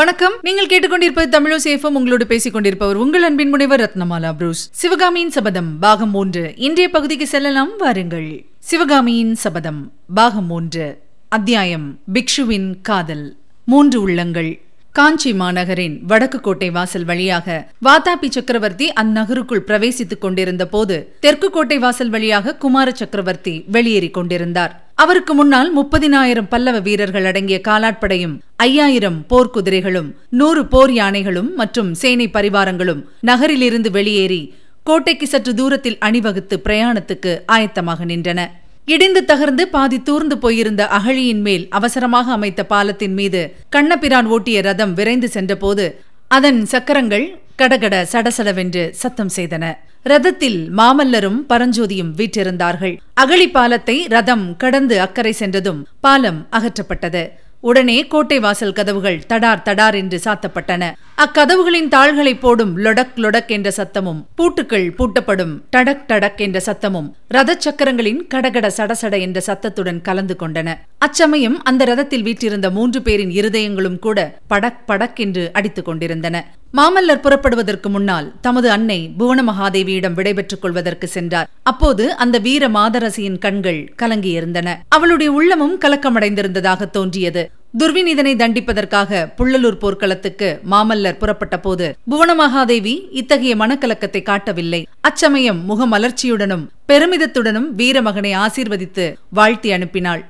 வணக்கம். நீங்கள் கேட்டுக்கொண்டிருப்பது தமிழசேஃபம் உங்களோடு பேசிக் கொண்டிருப்பவர் உங்கள் அன்பின் முனைவர் ரத்னமாலா புரூஸ். சிவகாமியின் சபதம் பாகம் மூன்று இன்றைய பகுதிக்கு செல்லலாம் வாருங்கள். சிவகாமியின் சபதம் பாகம் மூன்று அத்தியாயம் பிக்ஷுவின் காதல். மூன்று உள்ளங்கள். காஞ்சி மாநகரின் வடக்கு கோட்டை வாசல் வழியாக வாதாபி சக்கரவர்த்தி அந்நகருக்குள் பிரவேசித்துக் கொண்டிருந்த போது தெற்கு கோட்டை வாசல் வழியாக குமார சக்கரவர்த்தி வெளியேறிக் கொண்டிருந்தார். அவருக்கு முன்னால் முப்பதினாயிரம் பல்லவ வீரர்கள் அடங்கிய காலாட்படையும் ஐயாயிரம் போர்க்குதிரைகளும் நூறு போர் யானைகளும் மற்றும் சேனை பரிவாரங்களும் நகரிலிருந்து வெளியேறி கோட்டைக்கு சற்று தூரத்தில் அணிவகுத்து பிரயாணத்துக்கு ஆயத்தமாக நின்றன. இடிந்து தகர்ந்து பாதி தூர்ந்து போயிருந்த அகழியின் மேல் அவசரமாக அமைத்த பாலத்தின் மீது கண்ணபிரான் ஓட்டிய ரதம் விரைந்து சென்றபோது அதன் சக்கரங்கள் கடகட சடசடவென்று சத்தம் செய்தன. ரதத்தில் மாமல்லரும் பரஞ்சோதியும் வீற்றிருந்தார்கள். அகழி பாலத்தை ரதம் கடந்து அக்கறை சென்றதும் பாலம் அகற்றப்பட்டது. உடனே கோட்டை வாசல் கதவுகள் தடார் தடார் என்று சாத்தப்பட்டன. அக்கதவுகளின் தாள்களை போடும் லொடக் லொடக் என்ற சத்தமும் பூட்டுக்கள் பூட்டப்படும் டடக் டடக் என்ற சத்தமும் ரத சக்கரங்களின் கடகட சடசட என்ற சத்தத்துடன் கலந்து கொண்டன. அச்சமயம் அந்த ரதத்தில் வீற்றிருந்த மூன்று பேரின் இருதயங்களும் கூட படக் படக் என்று அடித்துக் கொண்டிருந்தன. மாமல்லர் புறப்படுவதற்கு முன்னால் தமது அன்னை புவன மகாதேவியிடம் விடைபெற்றுக் கொள்வதற்கு சென்றார். அப்போது அந்த வீர மாதரசியின் கண்கள் கலங்கியிருந்தன. அவளுடைய உள்ளமும் கலக்கமடைந்திருந்ததாக தோன்றியது. துர்விநீதனை தண்டிப்பதற்காக புள்ளலூர் போர்க்களத்துக்கு மாமல்லர் புறப்பட்ட போது புவனமகாதேவி இத்தகைய மனக்கலக்கத்தை காட்டவில்லை. அச்சமயம் முகமலர்ச்சியுடனும் பெருமிதத்துடனும் வீரமகனை ஆசீர்வதித்து வாழ்த்தி அனுப்பினாள்.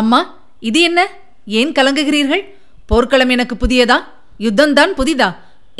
அம்மா இது என்ன? ஏன் கலங்குகிறீர்கள்? போர்க்களம் எனக்கு புதியதா? யுத்தம்தான் புதிதா?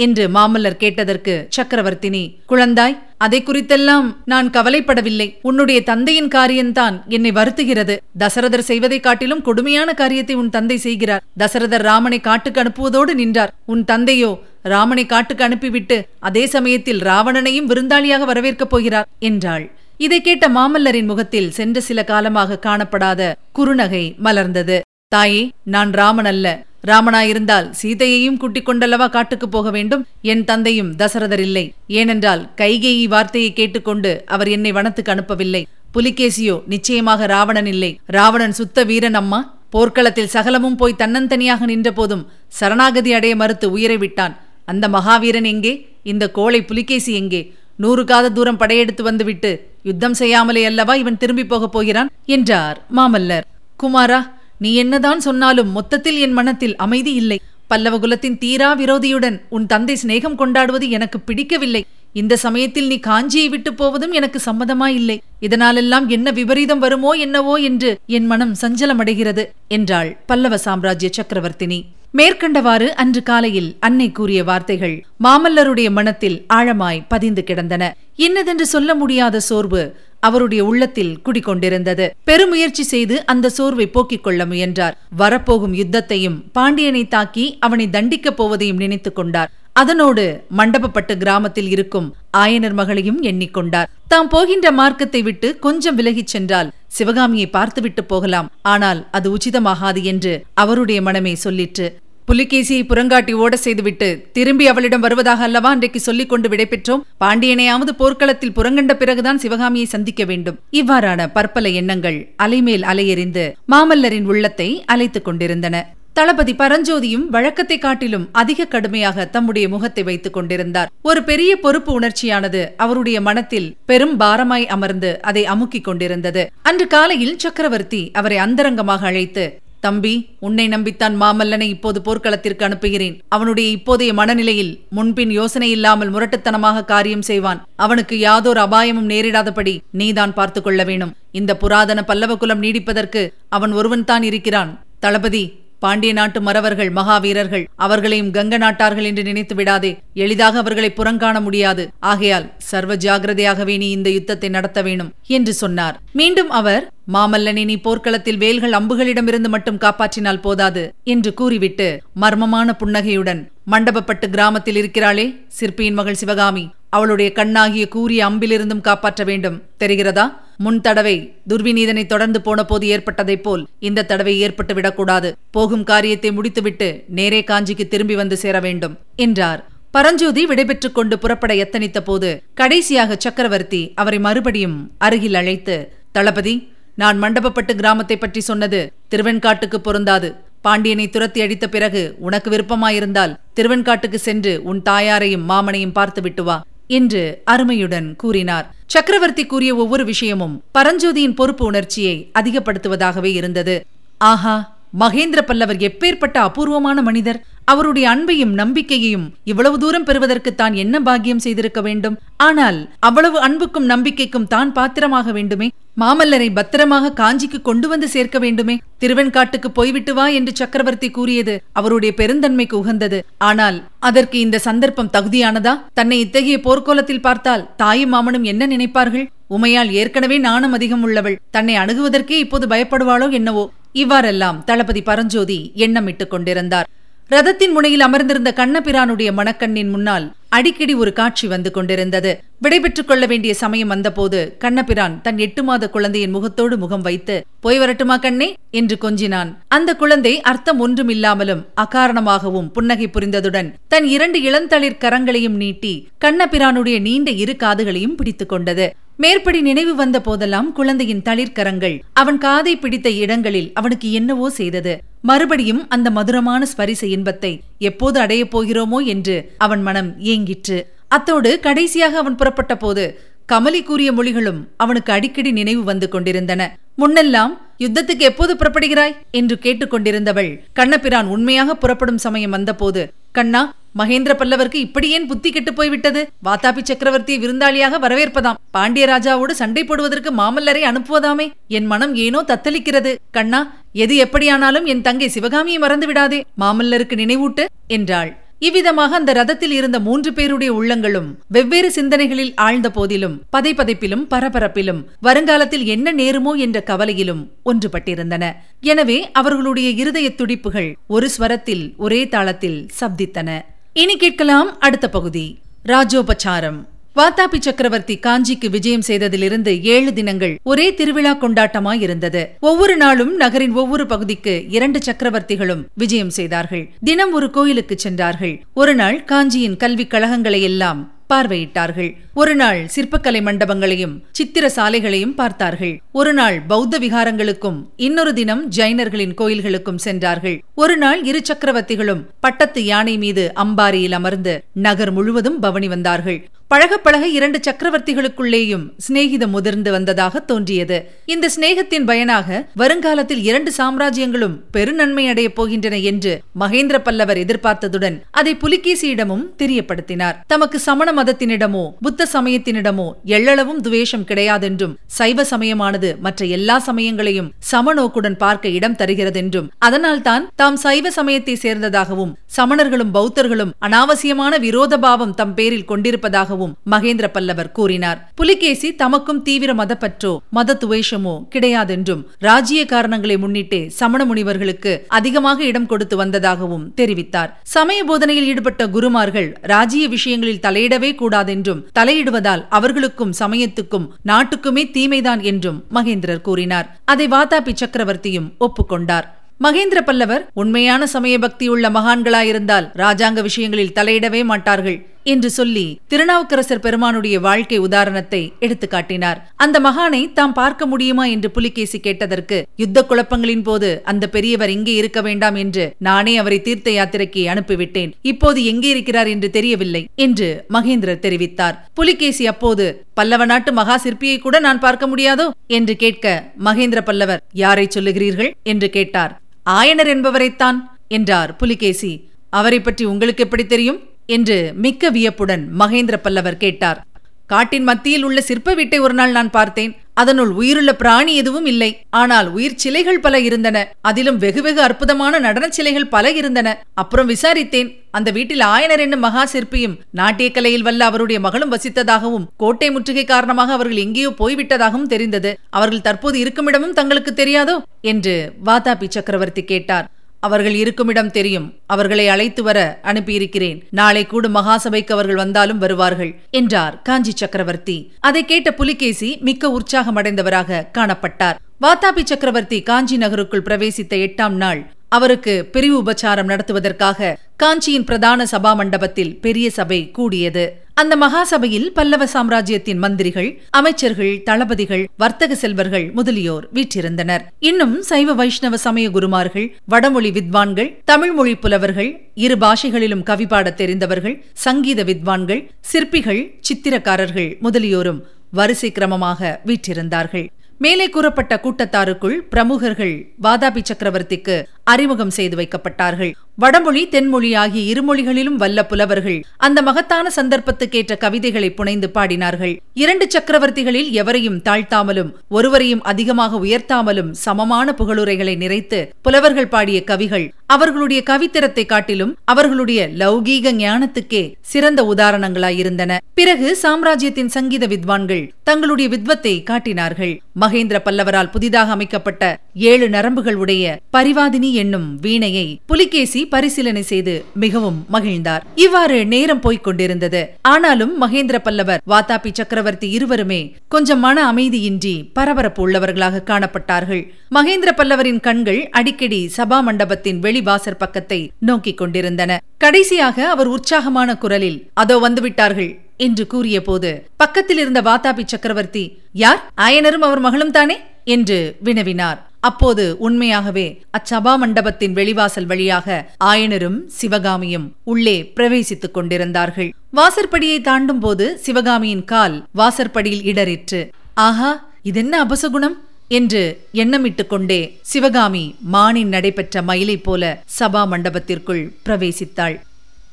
என்று மாமல்லர் கேட்டதற்கு சக்கரவர்த்தினி குழந்தாய் அதை குறித்தெல்லாம் நான் கவலைப்படவில்லை. உன்னுடைய தந்தையின் காரியம்தான் என்னை வருத்துகிறது. தசரதர் செய்வதை காட்டிலும் கொடுமையான காரியத்தை உன் தந்தை செய்கிறார். தசரதர் ராமனை காட்டுக்கு அனுப்புவதோடு நின்றார். உன் தந்தையோ ராமனை காட்டுக்கு அனுப்பிவிட்டு அதே சமயத்தில் ராவணனையும் விருந்தாளியாக வரவேற்கப் போகிறார் என்றாள். இதை கேட்ட மாமல்லரின் முகத்தில் சென்ற சில காலமாக காணப்படாத குறுநகை மலர்ந்தது. தாயே நான் ராமன் அல்ல. ராமனாயிருந்தால் சீதையையும் கூட்டிக் கொண்டல்லவா காட்டுக்கு போக வேண்டும்? என் தந்தையும் தசரதர் இல்லை. ஏனென்றால் கைகேயி வார்த்தையை கேட்டுக்கொண்டு அவர் என்னை வனத்துக்கு அனுப்பவில்லை. புலிகேசியோ நிச்சயமாக ராவணன் இல்லை. ராவணன் சுத்த வீரன் அம்மா. போர்க்களத்தில் சகலமும் போய் தன்னந்தனியாக நின்ற போதும் சரணாகதி அடைய மறுத்து உயிரை விட்டான். அந்த மகாவீரன் எங்கே? இந்த கோளை புலிகேசி எங்கே? நூறு காத தூரம் படையெடுத்து வந்துவிட்டு யுத்தம் செய்யாமலே அல்லவா இவன் திரும்பி போகப் போகிறான்? என்றார் மாமல்லர். குமாரா நீ என்னதான் சொன்னாலும் மொத்தத்தில் என் மனத்தில் அமைதி இல்லை. பல்லவகுலத்தின் தீரா விரோதியுடன் உன் தந்தை சிநேகம் கொண்டாடுவது எனக்கு பிடிக்கவில்லை. இந்த சமயத்தில் நீ காஞ்சியை விட்டு போவதும் எனக்கு சம்மதமாயில்லை. இதனாலெல்லாம் என்ன விபரீதம் வருமோ என்னவோ என்று என் மனம் சஞ்சலமடைகிறது என்றாள் பல்லவ சாம்ராஜ்ய சக்கரவர்த்தினி. மேற்கண்டவாறு அன்று காலையில் அன்னை கூறிய வார்த்தைகள் மாமல்லருடைய மனத்தில் ஆழமாய் பதிந்து கிடந்தன. இன்னதென்று சொல்ல முடியாத சோர்வு அவருடைய உள்ளத்தில் குடிக்கொண்டிருந்தது பெருமுயற்சி செய்து அந்த சோர்வை போக்கிக் கொள்ள முயன்றார். வரப்போகும் யுத்தத்தையும் பாண்டியனை தாக்கி அவனை தண்டிக்கப் போவதையும் நினைத்துக் கொண்டார். அதனோடு மண்டபப்பட்டு கிராமத்தில் இருக்கும் ஆயனர் மகளையும் எண்ணிக்கொண்டார் தாம் போகின்ற மார்க்கத்தை விட்டு கொஞ்சம் விலகிச் சென்றால் சிவகாமியை பார்த்துவிட்டு போகலாம். ஆனால் அது உச்சிதமாகாது என்று அவருடைய மனமே சொல்லிற்று. புலிகேசியை புறங்காட்டி ஓட செய்துவிட்டு திரும்பி அவளிடம் வருவதாக அல்லவா அன்றைக்கு சொல்லிக் கொண்டு விடைபெற்றோம். பாண்டியனையாவது போர்க்களத்தில் புறங்கண்ட பிறகுதான் சிவகாமியை சந்திக்க வேண்டும். இவ்வாறான பற்பல எண்ணங்கள் அலைமேல் அலையெறிந்து மாமல்லரின் உள்ளத்தை அலைத்துக் கொண்டிருந்தன. தளபதி பரஞ்சோதியும் வழக்கத்தை காட்டிலும் அதிக கடுமையாக தம்முடைய முகத்தை வைத்துக் கொண்டிருந்தார். ஒரு பெரிய பொறுப்பு உணர்ச்சியானது அவருடைய மனத்தில் பெரும் பாரமாய் அமர்ந்து அதை அமுக்கிக் கொண்டிருந்தது. அன்று காலையில் சக்கரவர்த்தி அவரை அந்தரங்கமாக அழைத்து தம்பி உன்னை நம்பித்தான் மாமல்லனை இப்போது போர்க்களத்திற்கு அனுப்புகிறேன். அவனுடைய இப்போதைய மனநிலையில் முன்பின் யோசனை இல்லாமல் முரட்டுத்தனமாக காரியம் செய்வான். அவனுக்கு யாதோர் அபாயமும் நேரிடாதபடி நீதான் பார்த்து கொள்ள வேணும் இந்த புராதன பல்லவ குலம் நீடிப்பதற்கு அவன் ஒருவன்தான் இருக்கிறான். தளபதி பாண்டிய நாட்டு மறவர்கள் மகாவீரர்கள் அவர்களையும் கங்க நாட்டார்கள் என்று நினைத்து விடாதே. எளிதாக அவர்களை புறங்காண முடியாது. ஆகையால் சர்வ ஜாகிரதையாகவே நீ இந்த யுத்தத்தை நடத்த வேணும் என்று சொன்னார். மீண்டும் அவர் மாமல்லனை நீ போர்க்களத்தில் வேல்கள் அம்புகளிடமிருந்து மட்டும் காப்பாற்றினால் போதாது என்று கூறிவிட்டு மர்மமான புன்னகையுடன் மண்டபப்பட்டு கிராமத்தில் இருக்கிறாளே சிற்பியின் மகள் சிவகாமி அவளுடைய கண்ணாகிய கூறிய அம்பிலிருந்தும் காப்பாற்ற வேண்டும். தெரிகிறதா? முன் தடவை துர்விநீதனை தொடர்ந்து போன போது ஏற்பட்டதைப் போல் இந்த தடவை ஏற்பட்டு விடக்கூடாது. போகும் காரியத்தை முடித்துவிட்டு நேரே காஞ்சிக்கு திரும்பி வந்து சேர வேண்டும் என்றார். பரஞ்சோதி விடைபெற்றுக் கொண்டு புறப்பட எத்தனித்த போது கடைசியாக சக்கரவர்த்தி அவரை மறுபடியும் அருகில் அழைத்து தளபதி நான் மண்டபப்பட்டு கிராமத்தை பற்றி சொன்னது திருவெண்காட்டுக்கு பொருந்தாது. பாண்டியனை துரத்தி அடித்த பிறகு உனக்கு விருப்பமாயிருந்தால் திருவெண்காட்டுக்கு சென்று உன் தாயாரையும் மாமனையும் பார்த்து விட்டு வா. என்று அருமையுடன் கூறினார். சக்கரவர்த்தி கூறிய ஒவ்வொரு விஷயமும் பரஞ்சோதியின் பொறுப்பு உணர்ச்சியை அதிகப்படுத்துவதாகவே இருந்தது. ஆஹா மகேந்திர பல்லவர் எப்பேற்பட்ட அபூர்வமான மனிதர்? அவருடைய அன்பையும் நம்பிக்கையையும் இவ்வளவு தூரம் பெறுவதற்கு தான் என்ன பாக்கியம் செய்திருக்க வேண்டும்? ஆனால் அவ்வளவு அன்புக்கும் நம்பிக்கைக்கும் தான் பாத்திரமாக வேண்டுமே? மாமல்லரை பத்திரமாக காஞ்சிக்கு கொண்டு வந்து சேர்க்க வேண்டுமே? திருவெண்காட்டுக்கு போய்விட்டு வா என்று சக்கரவர்த்தி கூறியது அவருடைய பெருந்தன்மைக்கு உகந்தது. ஆனால் அதற்கு இந்த சந்தர்ப்பம் தகுதியானதா? தன்னை இத்தகைய போர்க்கோலத்தில் பார்த்தால் தாயும் மாமனும் என்ன நினைப்பார்கள்? உமையால் ஏற்கனவே நாணம் அதிகம் உள்ளவள் தன்னை அணுகுவதற்கே இப்போது பயப்படுவாளோ என்னவோ? இவ்வாறெல்லாம் தளபதி பரஞ்சோதி எண்ணமிட்டுக் கொண்டிருந்தார். ரதத்தின் முனையில் அமர்ந்திருந்த கண்ணபிரானுடைய மணக்கண்ணின் முன்னால் அடிக்கடி ஒரு காட்சி வந்து கொண்டிருந்தது. விடைபெற்றுக் கொள்ள வேண்டிய சமயம் வந்தபோது கண்ணபிரான் தன் எட்டு மாத குழந்தையின் முகத்தோடு முகம் வைத்து போய் வரட்டுமா கண்ணே? என்று கொஞ்சினான். அந்த குழந்தை அர்த்தம் ஒன்றுமில்லாமலும் அகாரணமாகவும் புன்னகை புரிந்ததுடன் தன் இரண்டு இளந்தளிர் கரங்களையும் நீட்டி கண்ணபிரானுடைய நீண்ட இரு காதுகளையும் பிடித்துக் கொண்டது. மேற்படி நினைவு வந்த போதெல்லாம் குழந்தையின் தளிர்கரங்கள் அவன் காதை பிடித்த இடங்களில் அவனுக்கு என்னவோ செய்தது. மறுபடியும் அந்த மதுரமான ஸ்பரிச இன்பத்தை எப்போது அடையப் போகிறோமோ என்று அவன் மனம் ஏங்கிற்று. அத்தோடு கடைசியாக அவன் புறப்பட்ட போது கமலி கூறிய மொழிகளும் அவனுக்கு அடிக்கடி நினைவு வந்து கொண்டிருந்தன. முன்னெல்லாம் யுத்தத்துக்கு எப்போது புறப்படுகிறாய்? என்று கேட்டுக்கொண்டிருந்தவள் கண்ணபிரான் உண்மையாக புறப்படும் சமயம் வந்தபோது கண்ணா மகேந்திர பல்லவருக்கு இப்படி ஏன் புத்தி கெட்டு போய்விட்டது? வாத்தாபி சக்கரவர்த்தியை விருந்தாளியாக வரவேற்பதாம். பாண்டிய ராஜாவோடு சண்டை போடுவதற்கு மாமல்லரை அனுப்புவதாமே. என் மனம் ஏனோ தத்தளிக்கிறது. கண்ணா எது எப்படியானாலும் என் தங்கை சிவகாமியை மறந்து விடாதே மாமல்லருக்கு நினைவூட்டு என்றாள். இவ்விதமாக அந்த ரதத்தில் இருந்த மூன்று பேருடைய உள்ளங்களும் வெவ்வேறு சிந்தனைகளில் ஆழ்ந்த போதிலும் பதைப்பதைப்பிலும் பரபரப்பிலும் வருங்காலத்தில் என்ன நேருமோ என்ற கவலையிலும் ஒன்றுபட்டிருந்தன. எனவே அவர்களுடைய இருதய துடிப்புகள் ஒரு ஸ்வரத்தில் ஒரே தாளத்தில் சப்தித்தன. இனி கேட்கலாம் அடுத்த பகுதி. ராஜோபச்சாரம். வாத்தாபி சக்கரவர்த்தி காஞ்சிக்கு விஜயம் செய்ததிலிருந்து ஏழு தினங்கள் ஒரே திருவிழா கொண்டாட்டமாயிருந்தது. ஒவ்வொரு நாளும் நகரின் ஒவ்வொரு பகுதிக்கு இரண்டு சக்கரவர்த்திகளும் விஜயம் செய்தார்கள். தினம் ஒரு கோயிலுக்கு சென்றார்கள். ஒரு நாள் காஞ்சியின் கல்விக் கழகங்களை எல்லாம் பார்வையிட்டார்கள். ஒரு நாள் சிற்பக்கலை மண்டபங்களையும் சித்திர சாலைகளையும் பார்த்தார்கள். ஒரு நாள் பௌத்த விகாரங்களுக்கும் இன்னொரு தினம் ஜைனர்களின் கோயில்களுக்கும் சென்றார்கள். ஒரு நாள் இரு சக்கரவர்த்திகளும் பட்டத்து யானை மீது அம்பாரியில் அமர்ந்து நகர் முழுவதும் பவனி வந்தார்கள். பழக பழக இரண்டு சக்கரவர்த்திகளுக்குள்ளேயும் சிநேகிதம் முதிர்ந்து வந்ததாக தோன்றியது. இந்த சிநேகத்தின் பயனாக வருங்காலத்தில் இரண்டு சாம்ராஜ்யங்களும் பெருநன்மை அடையப் போகின்றன என்று மகேந்திர பல்லவர் எதிர்பார்த்ததுடன் அதை புலிகேசியிடமும் தெரியப்படுத்தினார். தமக்கு சமண மதத்தினிடமோ புத்த சமயத்தினிடமோ எள்ளளவும் துவேஷம் கிடையாதென்றும் சைவ சமயமானது மற்ற எல்லா சமயங்களையும் சமநோக்குடன் பார்க்க இடம் தருகிறதென்றும் அதனால்தான் தாம் சைவ சமயத்தை சேர்ந்ததாகவும் சமணர்களும் பௌத்தர்களும் அனாவசியமான விரோத பாவம் தம் பேரில் கொண்டிருப்பதாகவும் மகேந்திர பல்லவர் கூறினார். புலிகேசி தமக்கும் தீவிர மதப்பற்றோ மத துவேஷமோ கிடையாதென்றும் ராஜ்ய காரணங்களை முன்னிட்டு சமண முனிவர்களுக்கு அதிகமாக இடம் கொடுத்து வந்ததாகவும் தெரிவித்தார். சமய போதனையில் ஈடுபட்ட குருமார்கள் ராஜ்ய விஷயங்களில் தலையிடவே கூடாதென்றும் தலையிடுவதால் அவர்களுக்கும் சமயத்துக்கும் நாட்டுக்குமே தீமைதான் என்றும் மகேந்திரர் கூறினார். அதை வாதாபி சக்கரவர்த்தியும் ஒப்புக்கொண்டார். மகேந்திர பல்லவர் உண்மையான சமய பக்தியுள்ள மகான்களாயிருந்தால் ராஜாங்க விஷயங்களில் தலையிடவே மாட்டார்கள். என்று சொல்லி திருநாவுக்கரசர் பெருமானுடைய வாழ்க்கை உதாரணத்தை எடுத்து காட்டினார். அந்த மகானை தாம் பார்க்க முடியுமா என்று புலிகேசி கேட்டதற்கு யுத்த குழப்பங்களின் போது அந்த பெரியவர் இங்கே இருக்க வேண்டாம் என்று நானே அவரை தீர்த்த யாத்திரைக்கு அனுப்பிவிட்டேன். இப்போது எங்கே இருக்கிறார் என்று தெரியவில்லை என்று மகேந்திரர் தெரிவித்தார். புலிகேசி அப்போது பல்லவ நாட்டு மகா சிற்பியை கூட நான் பார்க்க முடியாதோ? என்று கேட்க மகேந்திர பல்லவர் யாரை சொல்லுகிறீர்கள்? என்று கேட்டார். ஆயனர் என்பவரைத்தான் என்றார் புலிகேசி. அவரை பற்றி உங்களுக்கு எப்படி தெரியும்? என்று மிக்க வியப்புடன் மகேந்திர பல்லவர் கேட்டார். காட்டின் மத்தியில் உள்ள சிற்ப வீட்டை ஒரு நாள் நான் பார்த்தேன். அதனுள் உயிருள்ள பிராணி எதுவும் இல்லை. ஆனால் உயிர் சிலைகள் பல இருந்தன. அதிலும் வெகு வெகு அற்புதமான நடனச் சிலைகள் பல இருந்தன. அப்புறம் விசாரித்தேன். அந்த வீட்டில் ஆயனர் என்னும் மகா சிற்பியும் நாட்டிய கலையில் வல்ல அவருடைய மகளும் வசித்ததாகவும் கோட்டை முற்றுகை காரணமாக அவர்கள் எங்கேயோ போய்விட்டதாகவும் தெரிந்தது. அவர்கள் தற்போது இருக்குமிடமும் தங்களுக்கு தெரியாதோ? என்று வாதாபி சக்கரவர்த்தி கேட்டார். அவர்கள் இருக்குமிடம் தெரியும். அவர்களை அழைத்து வர அனுப்பியிருக்கிறேன். நாளை கூட மகாசபைக்கு அவர்கள் வந்தாலும் வருவார்கள் என்றார் காஞ்சி சக்கரவர்த்தி. அதை கேட்ட புலிகேசி மிக்க உற்சாகமடைந்தவராக காணப்பட்டார். வாத்தாபி சக்கரவர்த்தி காஞ்சி நகருக்குள் பிரவேசித்த எட்டாம் நாள் அவருக்கு பிரிவு உபச்சாரம் நடத்துவதற்காக காஞ்சியின் பிரதான சபா மண்டபத்தில் பெரிய சபை கூடியது. அந்த மகாசபையில் பல்லவ சாம்ராஜ்யத்தின் மந்திரிகள் அமைச்சர்கள் தளபதிகள் வர்த்தக செல்வர்கள் முதலியோர் வீற்றிருந்தனர். இன்னும் சைவ வைஷ்ணவ சமய குருமார்கள் வடமொழி வித்வான்கள் தமிழ் மொழி புலவர்கள் இரு பாஷைகளிலும் கவிபாட தெரிந்தவர்கள் சங்கீத வித்வான்கள் சிற்பிகள் சித்திரக்காரர்கள் முதலியோரும் வரிசை கிரமமாக வீற்றிருந்தார்கள். மேலே கூறப்பட்ட கூட்டத்தாருக்குள் பிரமுகர்கள் வாதாபி சக்கரவர்த்திக்கு அறிமுகம் செய்து வைக்கப்பட்டார்கள். வடமொழி தென்மொழி ஆகிய இருமொழிகளிலும் வல்ல புலவர்கள். அந்த மகத்தான சந்தர்ப்பத்துக்கேற்ற கவிதைகளை புனைந்து பாடினார்கள். இரண்டு சக்கரவர்த்திகளில் எவரையும் தாழ்த்தாமலும் ஒருவரையும் அதிகமாக உயர்த்தாமலும் சமமான புகழுரைகளை நிறைத்து புலவர்கள் பாடிய கவிகள் அவர்களுடைய கவித்திரத்தை காட்டிலும் அவர்களுடைய லௌகீக ஞானத்துக்கே சிறந்த உதாரணங்களாயிருந்தன. பிறகு சாம்ராஜ்யத்தின் சங்கீத வித்வான்கள் தங்களுடைய வித்வத்தை காட்டினார்கள். மகேந்திர பல்லவரால் புதிதாக அமைக்கப்பட்ட ஏழு நரம்புகள் உடைய பரிவாதினி என்னும் வீணையை புலிகேசி பரிசீலனை செய்து மிகவும் மகிழ்ந்தார். இவ்வாறு நேரம் போய்க் கொண்டிருந்தது. ஆனாலும் மகேந்திர பல்லவர் வாத்தாபி சக்கரவர்த்தி இருவருமே கொஞ்சம் மன அமைதியின்றி பரபரப்பு உள்ளவர்களாக காணப்பட்டார்கள். மகேந்திர பல்லவரின் கண்கள் அடிக்கடி சபா மண்டபத்தின் வெளிவாசற் பக்கத்தை நோக்கிக் கொண்டிருந்தன. கடைசியாக அவர் உற்சாகமான குரலில் அதோ வந்துவிட்டார்கள் என்று கூறியபோது பக்கத்தில் இருந்த வாத்தாபி சக்கரவர்த்தி யார்? ஆயனரும் அவர் மகளும் தானே? என்று வினவினார். அப்போது உண்மையாகவே அச்சபா மண்டபத்தின் வெளிவாசல் வழியாக ஆயனரும் சிவகாமியும் உள்ளே பிரவேசித்துக் கொண்டிருந்தார்கள். வாசற்படியை தாண்டும் போது சிவகாமியின் கால் வாசற்படியில் இடறிற்று. ஆஹா இதென்ன அபசகுணம்? என்று எண்ணமிட்டுக் கொண்டே சிவகாமி மானின் நடைபெற்ற மயிலைப் போல சபா மண்டபத்திற்குள் பிரவேசித்தாள்.